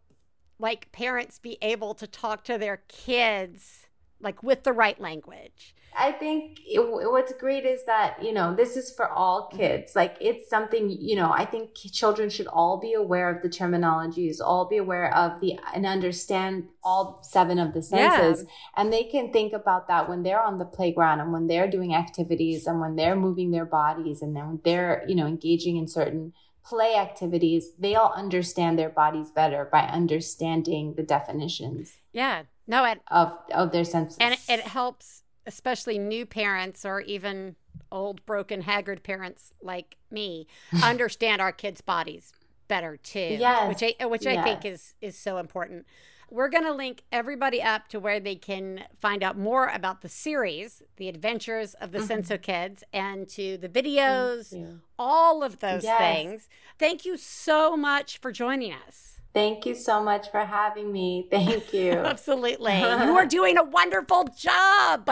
Speaker 1: like parents be able to talk to their kids like with the right language.
Speaker 4: I think it, what's great is that, you know, this is for all mm-hmm. kids. Like it's something, you know, I think children should all be aware of the terminologies, all be aware of the, and understand all seven of the senses. Yeah. And they can think about that when they're on the playground and when they're doing activities and when they're moving their bodies and then they're, you know, engaging in certain play activities, they all understand their bodies better by understanding the definitions.
Speaker 1: Yeah. No, it,
Speaker 4: of of their senses.
Speaker 1: And it, helps especially new parents or even old, broken, haggard parents like me, understand our kids' bodies better too.
Speaker 4: Yes.
Speaker 1: Which I which yes. I think is is so important. We're going to link everybody up to where they can find out more about the series, The Adventures of the mm-hmm. Senso Kids, and to the videos, all of those yes. things. Thank you so much for joining us.
Speaker 4: Thank you so much for having me. Thank you.
Speaker 1: Absolutely. you are doing a wonderful job.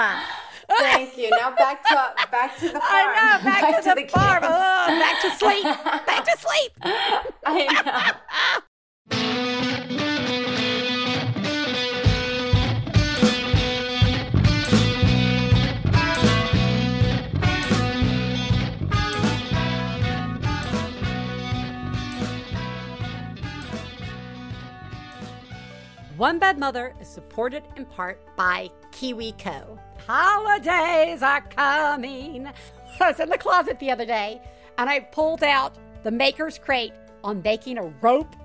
Speaker 4: Thank you. Now back to back to the farm.
Speaker 1: I know, back,
Speaker 4: Back
Speaker 1: to,
Speaker 4: to
Speaker 1: the,
Speaker 4: the
Speaker 1: farm. Oh, back to sleep. back to sleep.
Speaker 4: I know.
Speaker 1: One Bad Mother is supported in part by KiwiCo. Holidays are coming. I was in the closet the other day and I pulled out the maker's crate on making a rope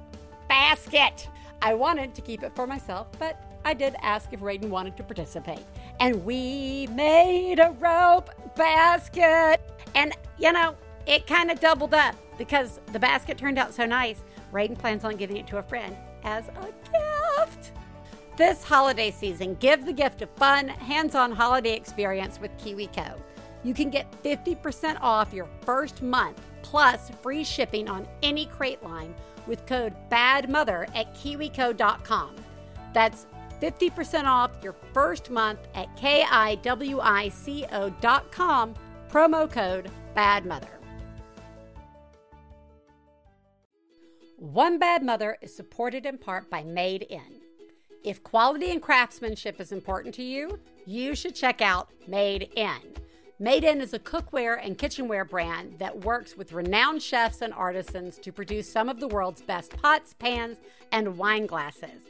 Speaker 1: basket. I wanted to keep it for myself, but I did ask if Raiden wanted to participate. And we made a rope basket. And, you know, it kind of doubled up because the basket turned out so nice. Raiden plans on giving it to a friend as a gift. This holiday season, give the gift of fun, hands on holiday experience with KiwiCo. You can get 50% off your first month plus free shipping on any crate line with code BADMOTHER at kiwico.com. That's 50% off your first month at kiwico.com, promo code BADMOTHER. One Bad Mother is supported in part by Made In. If quality and craftsmanship is important to you, you should check out Made In. Made In is a cookware and kitchenware brand that works with renowned chefs and artisans to produce some of the world's best pots, pans, and wine glasses.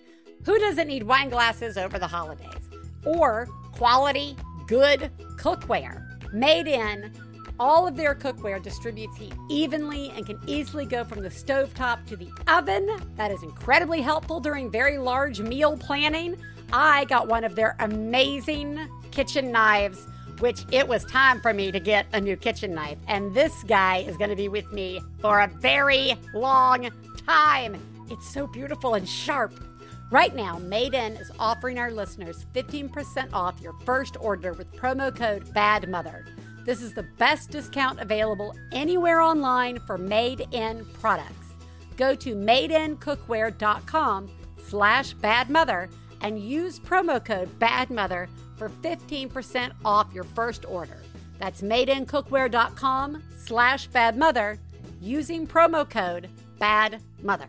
Speaker 1: Who doesn't need wine glasses over the holidays? Or quality, good cookware. Made In all of their cookware distributes heat evenly and can easily go from the stovetop to the oven. That is incredibly helpful during very large meal planning. I got one of their amazing kitchen knives, which it was time for me to get a new kitchen knife. And this guy is going to be with me for a very long time. It's so beautiful and sharp. Right now, Made In is offering our listeners 15% off your first order with promo code BADMOTHER. This is the best discount available anywhere online for Made In products. Go to madeincookware.com slash badmother and use promo code badmother for 15% off your first order. That's madeincookware.com slash badmother using promo code badmother.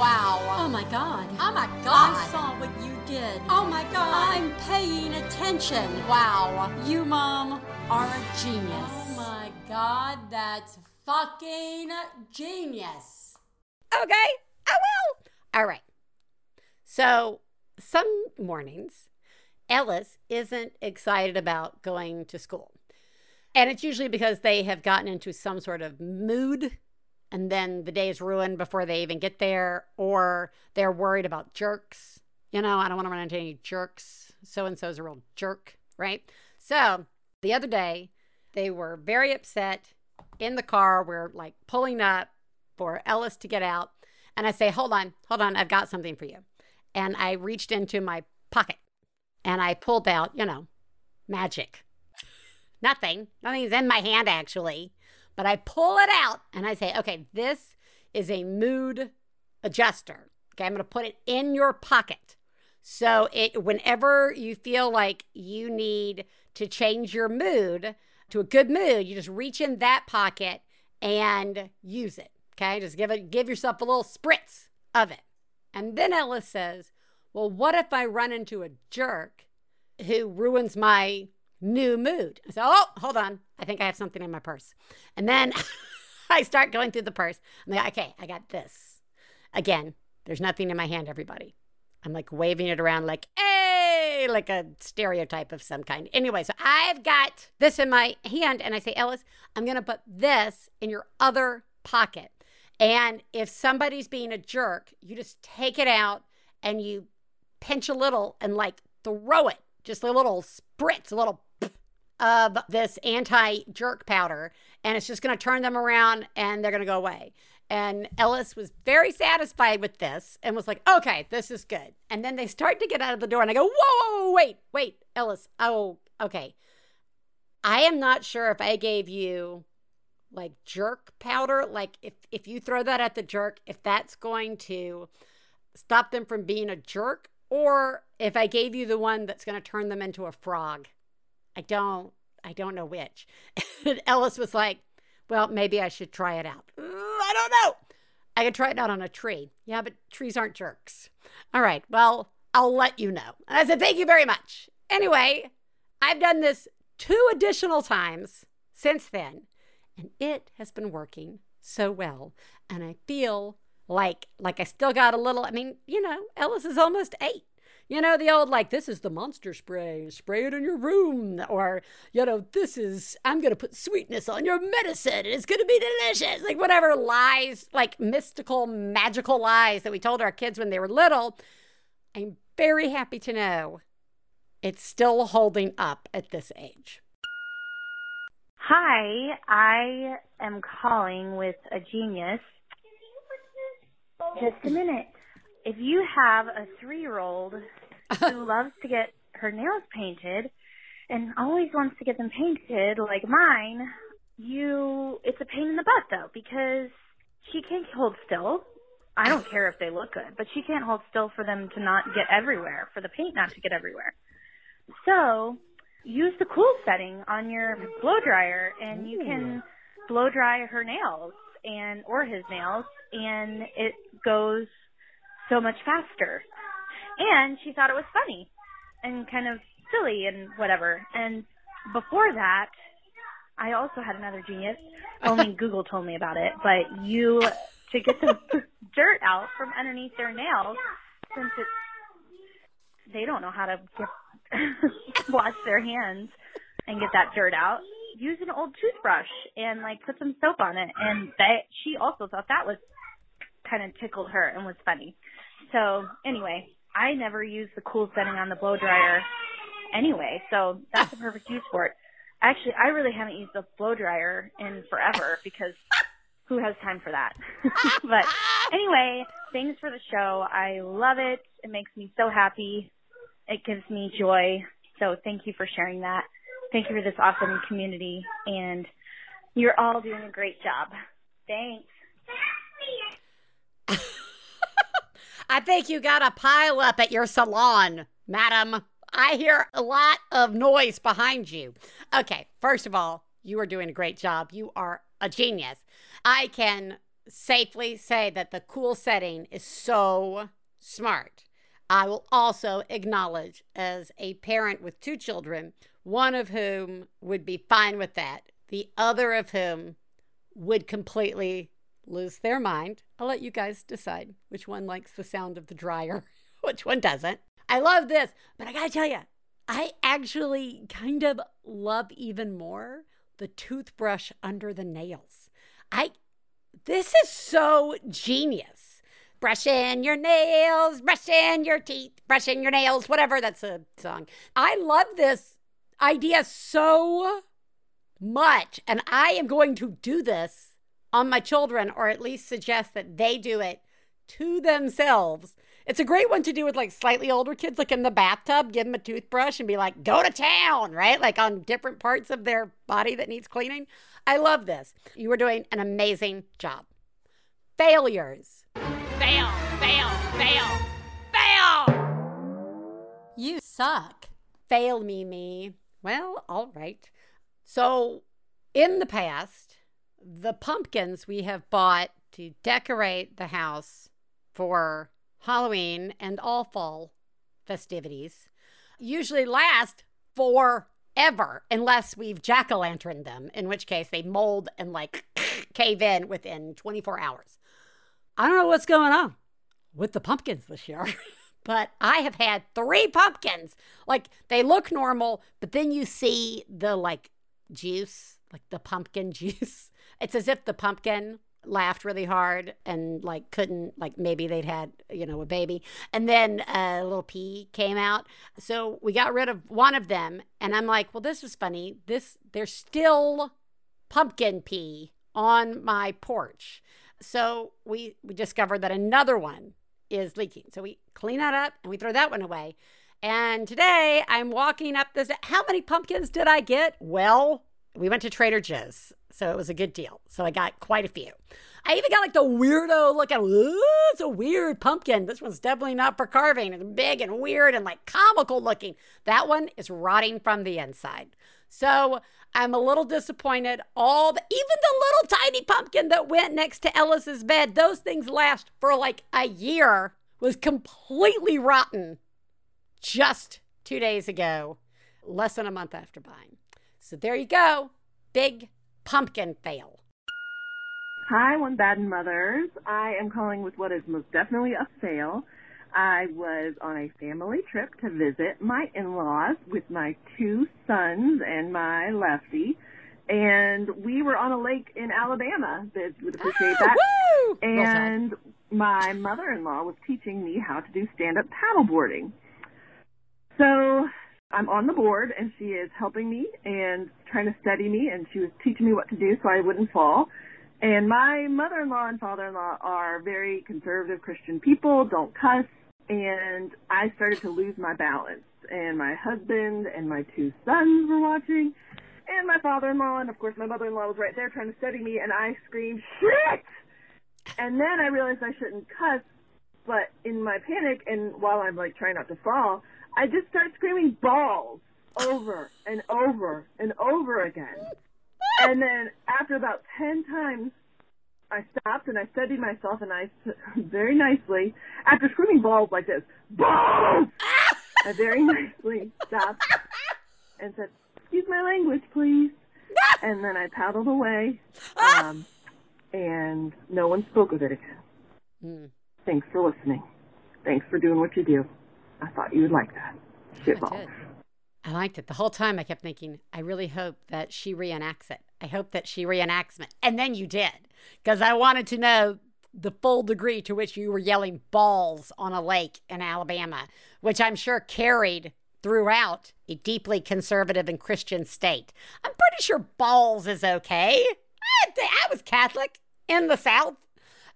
Speaker 1: Wow.
Speaker 5: Oh my god.
Speaker 1: Oh my God.
Speaker 5: I saw what you did.
Speaker 1: Oh my god.
Speaker 5: I'm paying attention.
Speaker 1: Wow.
Speaker 5: You, Mom, are a genius.
Speaker 1: Oh my god, that's fucking genius. Okay, I will. All right. So, some mornings, Ellis isn't excited about going to school. And it's usually because they have gotten into some sort of mood and then the day is ruined before they even get there, or they're worried about jerks. You know, I don't want to run into any jerks. So and so's a real jerk, right? So the other day, they were very upset in the car. We're like pulling up for Ellis to get out. And I say, Hold on, hold on, I've got something for you. And I reached into my pocket and I pulled out, you know, magic. Nothing. Nothing's in my hand, actually. But I pull it out and I say, okay, this is a mood adjuster. Okay, I'm going to put it in your pocket. So it whenever you feel like you need to change your mood to a good mood, you just reach in that pocket and use it. Okay? Just give it give yourself a little spritz of it. And then Ellis says, "Well, what if I run into a jerk who ruins my new mood?" I say, "Oh, hold on. I think I have something in my purse." And then I start going through the purse. I'm like, "Okay, I got this." Again, there's nothing in my hand, everybody. I'm like waving it around like, hey, like a stereotype of some kind. Anyway, so I've got this in my hand and I say, Ellis, I'm going to put this in your other pocket. And if somebody's being a jerk, you just take it out and you pinch a little and like throw it, just a little spritz, a little of this anti jerk powder, and it's just going to turn them around and they're going to go away. And Ellis was very satisfied with this and was like, okay, this is good. And then they start to get out of the door, and I go, whoa, whoa, whoa wait, wait, Ellis. Oh, okay. I am not sure if I gave you like jerk powder, like if, if you throw that at the jerk, if that's going to stop them from being a jerk, or if I gave you the one that's going to turn them into a frog. I don't, I don't know which. And Ellis was like, well, maybe I should try it out. "Mm, I don't know. I could try it out on a tree. Yeah, but trees aren't jerks. All right. Well, I'll let you know. And I said, thank you very much. Anyway, I've done this two additional times since then, and it has been working so well. And I feel like like I still got a little. I mean, you know, Ellis is almost eight. You know, the old like, this is the monster spray, spray it in your room. Or, you know, this is, I'm going to put sweetness on your medicine. And it's going to be delicious. Like, whatever lies, like mystical, magical lies that we told our kids when they were little. I'm very happy to know it's still holding up at this age.
Speaker 6: Hi, I am calling with a genius. Just a minute. If you have a three year old who loves to get her nails painted and always wants to get them painted like mine, you it's a pain in the butt though because she can't hold still. I don't care if they look good, but she can't hold still for them to not get everywhere, for the paint not to get everywhere. So use the cool setting on your blow dryer and you can blow dry her nails and or his nails and it goes so much faster. And she thought it was funny and kind of silly and whatever. And before that, I also had another genius. Only Google told me about it, but you to get the dirt out from underneath their nails since it's they don't know how to get, wash their hands and get that dirt out. Use an old toothbrush and like put some soap on it, and that she also thought that was kind of tickled her and was funny. So anyway, I never use the cool setting on the blow dryer anyway, so that's the perfect use for it. Actually, I really haven't used the blow dryer in forever because who has time for that? but anyway, thanks for the show. I love it. It makes me so happy. It gives me joy. So thank you for sharing that. Thank you for this awesome community and you're all doing a great job. Thanks.
Speaker 1: I think you got a pile up at your salon, madam. I hear a lot of noise behind you. Okay, first of all, you are doing a great job. You are a genius. I can safely say that the cool setting is so smart. I will also acknowledge, as a parent with two children, one of whom would be fine with that, the other of whom would completely lose their mind. I'll let you guys decide which one likes the sound of the dryer, which one doesn't. I love this, but I gotta tell you, I actually kind of love even more the toothbrush under the nails. I this is so genius. Brushing your nails, brushing your teeth, brushing your nails, whatever. That's a song. I love this idea so much. And I am going to do this on my children, or at least suggest that they do it to themselves. It's a great one to do with like slightly older kids, like in the bathtub, give them a toothbrush and be like, go to town, right? Like on different parts of their body that needs cleaning. I love this. You are doing an amazing job. Failures.
Speaker 7: Fail, fail, fail, fail!
Speaker 8: You suck.
Speaker 1: Fail me, me. Well, all right. So, in the past, the pumpkins we have bought to decorate the house for Halloween and all fall festivities usually last forever unless we've jack o' lantern them, in which case they mold and like cave in within 24 hours. I don't know what's going on with the pumpkins this year. but I have had three pumpkins. Like they look normal, but then you see the like juice, like the pumpkin juice. It's as if the pumpkin laughed really hard and like couldn't like maybe they'd had you know a baby. And then a little pee came out. So we got rid of one of them. And i'm like well this was funny. This there's still pumpkin pee on my porch. So we we discovered that another one is leaking. So we clean that up and we throw that one away. And today i'm walking up this how many pumpkins did i get? Well we went to Trader Joe's, so it was a good deal. So I got quite a few. I even got like the weirdo looking, ooh, it's a weird pumpkin. This one's definitely not for carving. It's big and weird and like comical looking. That one is rotting from the inside. So I'm a little disappointed. All the, even the little tiny pumpkin that went next to Ellis's bed, those things last for like a year, was completely rotten just two days ago, less than a month after buying. So there you go. Big pumpkin fail.
Speaker 9: Hi, One Baden Mothers. I am calling with what is most definitely a fail. I was on a family trip to visit my in-laws with my two sons and my lefty. And we were on a lake in Alabama. They would appreciate
Speaker 1: Ah,
Speaker 9: that.
Speaker 1: woo!
Speaker 9: And my mother-in-law was teaching me how to do stand-up paddleboarding. So I'm on the board and she is helping me and trying to steady me and she was teaching me what to do so I wouldn't fall. And my mother-in-law and father-in-law are very conservative Christian people, don't cuss, and I started to lose my balance. And my husband and my two sons were watching, and my father-in-law, and of course my mother-in-law was right there trying to steady me, and I screamed, shit! And then I realized I shouldn't cuss, but in my panic and while I'm like trying not to fall, I just start screaming balls over and over and over again. And then after about 10 times, I stopped and I steadied myself and I very nicely, after screaming balls like this, balls! I very nicely stopped and said, excuse my language, please. And then I paddled away, um, and no one spoke of it again.
Speaker 1: Hmm.
Speaker 9: Thanks for listening. Thanks for doing what you do. I thought you would like that. Shit balls.
Speaker 1: did. I liked it. The whole time I kept thinking, I really hope that she reenacts it. I hope that she reenacts it. And then you did, because I wanted to know the full degree to which you were yelling balls on a lake in Alabama, which I'm sure carried throughout a deeply conservative and Christian state. I'm pretty sure balls is okay. I, I was Catholic in the South.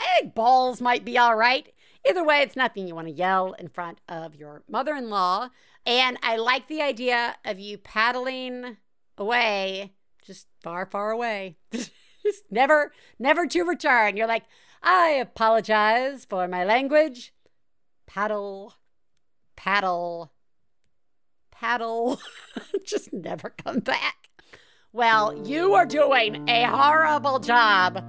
Speaker 1: I think balls might be all right. Either way, it's nothing you want to yell in front of your mother in law. And I like the idea of you paddling away, just far, far away. just never, never to return. You're like, I apologize for my language. Paddle, paddle, paddle. just never come back. Well, you are doing a horrible job.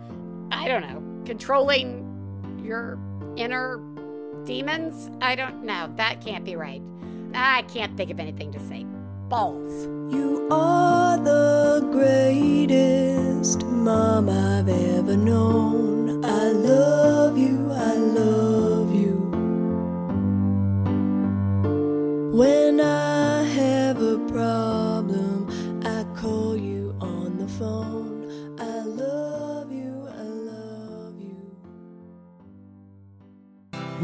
Speaker 1: I don't know, controlling your inner demons? I don't know. That can't be right. I can't think of anything to say. Balls.
Speaker 10: You are the greatest mom I've ever known.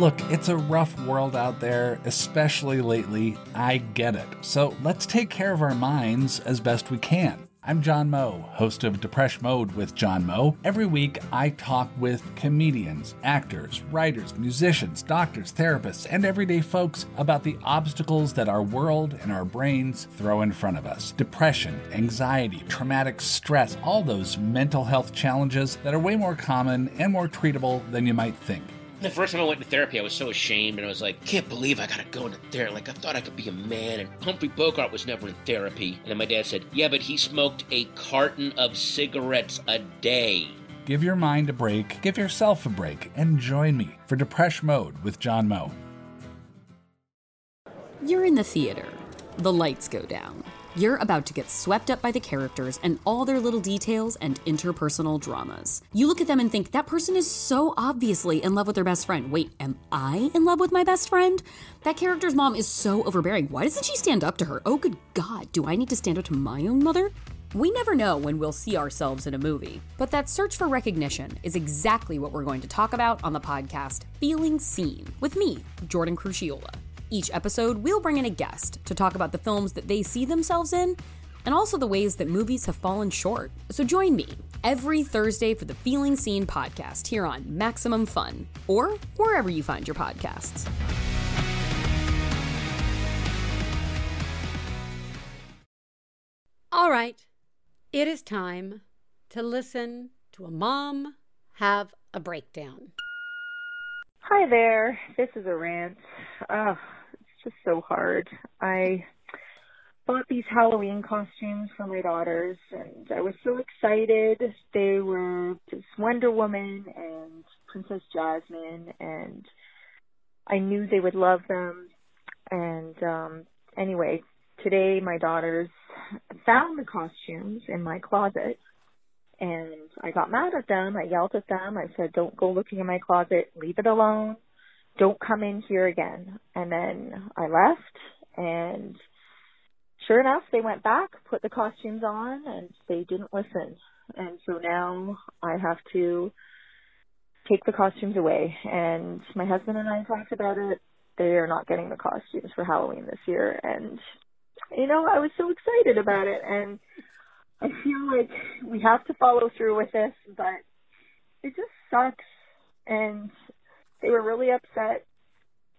Speaker 11: Look, it's a rough world out there, especially lately. I get it. So let's take care of our minds as best we can. I'm John Moe, host of Depresh Mode with John Moe. Every week, I talk with comedians, actors, writers, musicians, doctors, therapists, and everyday folks about the obstacles that our world and our brains throw in front of us. Depression, anxiety, traumatic stress, all those mental health challenges that are way more common and more treatable than you might think.
Speaker 12: The first time I went to therapy, I was so ashamed, and I was like, "Can't believe I gotta go into therapy." Like I thought I could be a man, and Humphrey Bogart was never in therapy. And then my dad said, "Yeah, but he smoked a carton of cigarettes a day."
Speaker 11: Give your mind a break, give yourself a break, and join me for Depresh Mode with John Moe.
Speaker 13: You're in the theater. The lights go down. You're about to get swept up by the characters and all their little details and interpersonal dramas. You look at them and think, that person is so obviously in love with their best friend. Wait, am I in love with my best friend? That character's mom is so overbearing. Why doesn't she stand up to her? Oh, good God, do I need to stand up to my own mother? We never know when we'll see ourselves in a movie, but that search for recognition is exactly what we're going to talk about on the podcast Feeling Seen with me, Jordan Crucchiola. Each episode, we'll bring in a guest to talk about the films that they see themselves in and also the ways that movies have fallen short. So join me every Thursday for the Feeling Seen podcast here on Maximum Fun or wherever you find your podcasts.
Speaker 1: All right, it is time to listen to a mom have a breakdown.
Speaker 14: Hi there. This is a rant. Oh, it's just so hard. I bought these Halloween costumes for my daughters and I was so excited. They were this Wonder Woman and Princess Jasmine and I knew they would love them. And um anyway, today my daughters found the costumes in my closet and I got mad at them. I yelled at them. I said, "Don't go looking in my closet. Leave it alone. Don't come in here again." And then I left and sure enough, they went back, put the costumes on, and they didn't listen. And so now I have to take the costumes away. And my husband and I talked about it. They are not getting the costumes for Halloween this year. And, you know, I was so excited about it. And I feel like we have to follow through with this, but it just sucks. And they were really upset.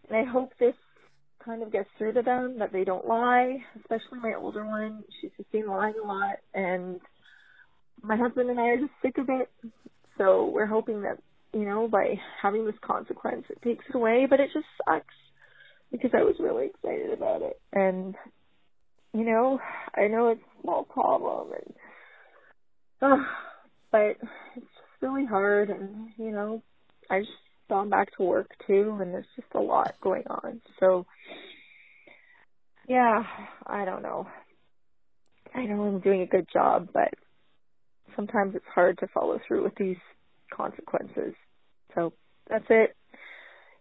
Speaker 14: And I hope this kind of gets through to them that they don't lie, especially my older one. She's just been lying a lot and my husband and I are just sick of it. So we're hoping that, you know, by having this consequence it takes it away, but it just sucks because I was really excited about it. And you know, I know it's a small problem and uh, but it's just really hard and you know, I just gone back to work too and there's just a lot going on. So yeah, I don't know. I know I'm doing a good job, but sometimes it's hard to follow through with these consequences. So that's it.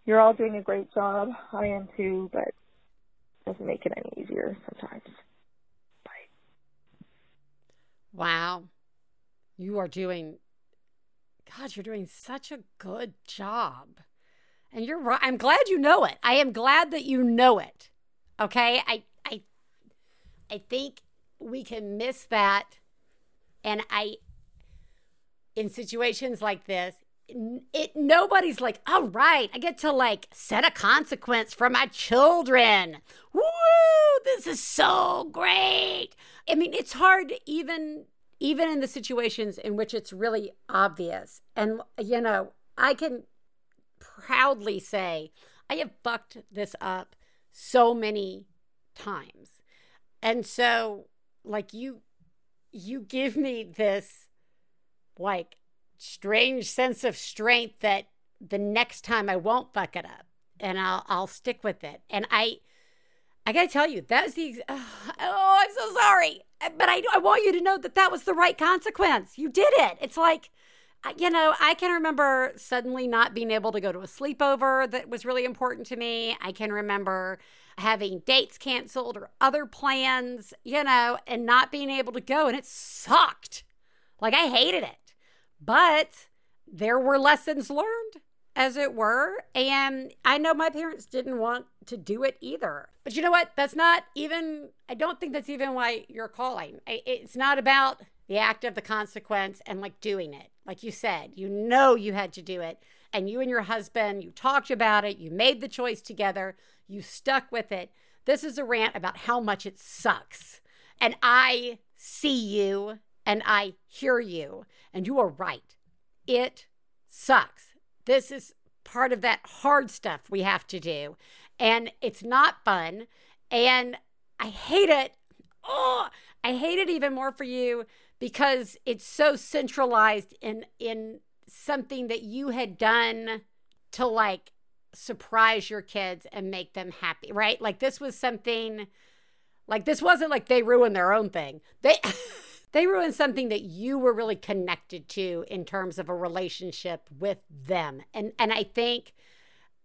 Speaker 14: You're all doing a great job. I am too, but it doesn't make it any easier sometimes. Bye.
Speaker 1: Wow. You are doing God, you're doing such a good job. And you're right. I'm glad you know it. I am glad that you know it. Okay? I I I think we can miss that and I in situations like this, it nobody's like, "All right, I get to like set a consequence for my children." Woo! This is so great. I mean, it's hard to even even in the situations in which it's really obvious. And, you know, I can proudly say I have fucked this up so many times. And so, like, you, you give me this, like, strange sense of strength that the next time I won't fuck it up and I'll, I'll stick with it. And I, I gotta tell you, that was the. Oh, I'm so sorry, but I, I want you to know that that was the right consequence. You did it. It's like, you know, I can remember suddenly not being able to go to a sleepover that was really important to me. I can remember having dates canceled or other plans, you know, and not being able to go, and it sucked. Like I hated it, but there were lessons learned as it were. And I know my parents didn't want to do it either. But you know what? That's not even, I don't think that's even why you're calling. It's not about the act of the consequence and like doing it. Like you said, you know you had to do it. And you and your husband, you talked about it, you made the choice together, you stuck with it. This is a rant about how much it sucks. And I see you and I hear you. And you are right. It sucks. This is part of that hard stuff we have to do. And it's not fun. And I hate it. Oh, I hate it even more for you because it's so centralized in in something that you had done to like surprise your kids and make them happy, right? Like this was something like this wasn't like they ruined their own thing. They they ruined something that you were really connected to in terms of a relationship with them. And and I think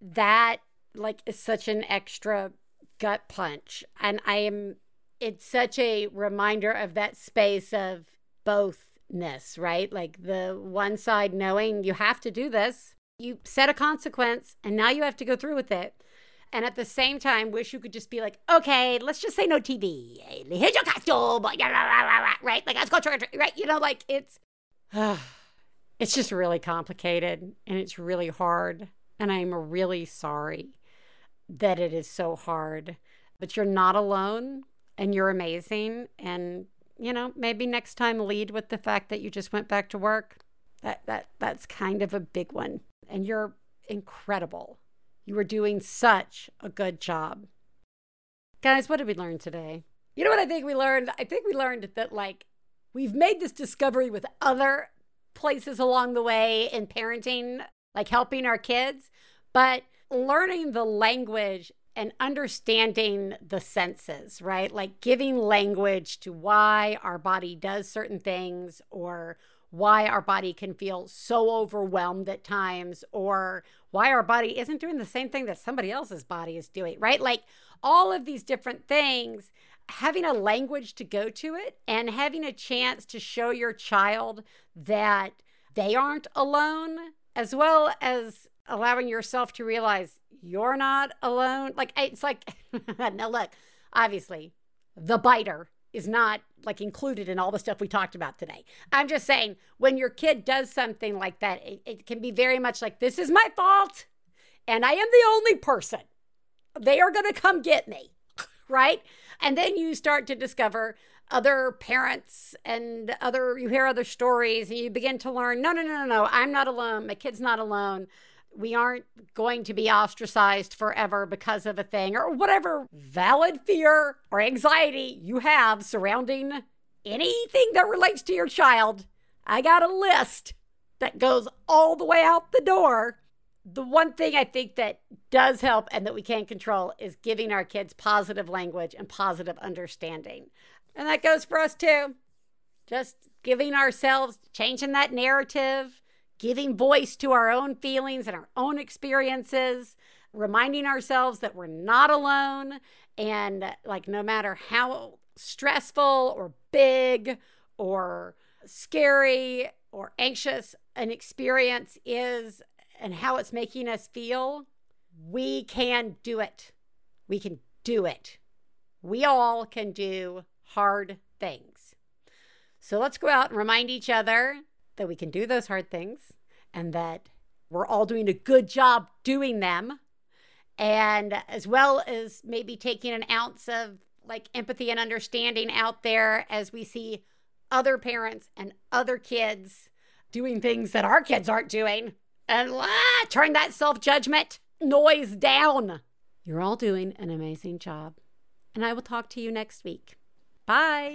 Speaker 1: that like such an extra gut punch. And I am it's such a reminder of that space of bothness, right? Like the one side knowing you have to do this, you set a consequence, and now you have to go through with it. And at the same time, wish you could just be like, okay, let's just say no TV. Here's your costume, right? Like let's go trick or treat, right? You know, like it's, it's just really complicated and it's really hard. And I'm really sorry that it is so hard. But you're not alone and you're amazing. And, you know, maybe next time lead with the fact that you just went back to work. That that that's kind of a big one. And you're incredible. You are doing such a good job. Guys, what did we learn today? You know what I think we learned? I think we learned that like we've made this discovery with other places along the way in parenting, like helping our kids, but learning the language and understanding the senses, right? Like giving language to why our body does certain things or why our body can feel so overwhelmed at times or why our body isn't doing the same thing that somebody else's body is doing, right? Like all of these different things, having a language to go to it and having a chance to show your child that they aren't alone, as well as allowing yourself to realize you're not alone. Like it's like, now look, obviously, the biter is not like included in all the stuff we talked about today. I'm just saying when your kid does something like that, it, it can be very much like, this is my fault and I am the only person. They are going to come get me, right? And then you start to discover other parents and other, you hear other stories and you begin to learn no, no, no, no, no, I'm not alone. My kid's not alone we aren't going to be ostracized forever because of a thing or whatever valid fear or anxiety you have surrounding anything that relates to your child. I got a list that goes all the way out the door. The one thing I think that does help and that we can't control is giving our kids positive language and positive understanding. And that goes for us too. Just giving ourselves, changing that narrative, giving voice to our own feelings and our own experiences, reminding ourselves that we're not alone. And like, no matter how stressful or big or scary or anxious an experience is and how it's making us feel, we can do it. We can do it. We all can do hard things. So let's go out and remind each other that we can do those hard things and that we're all doing a good job doing them. And as well as maybe taking an ounce of like empathy and understanding out there as we see other parents and other kids doing things that our kids aren't doing. And ah, turn that self judgment noise down. You're all doing an amazing job. And I will talk to you next week. Bye.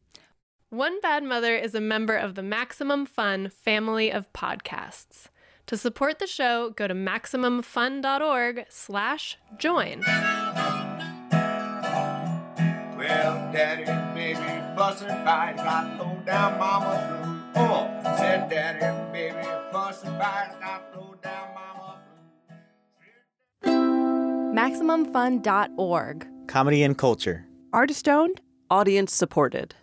Speaker 2: One Bad Mother is a member of the Maximum Fun family of podcasts. To support the show, go to MaximumFun.org slash join.
Speaker 15: Well, daddy and baby fussing fight, got low down mama blue. Oh, said daddy and baby fussing fight, got low down mama
Speaker 16: MaximumFun.org.
Speaker 17: Comedy and culture.
Speaker 16: Artist owned.
Speaker 18: Audience supported.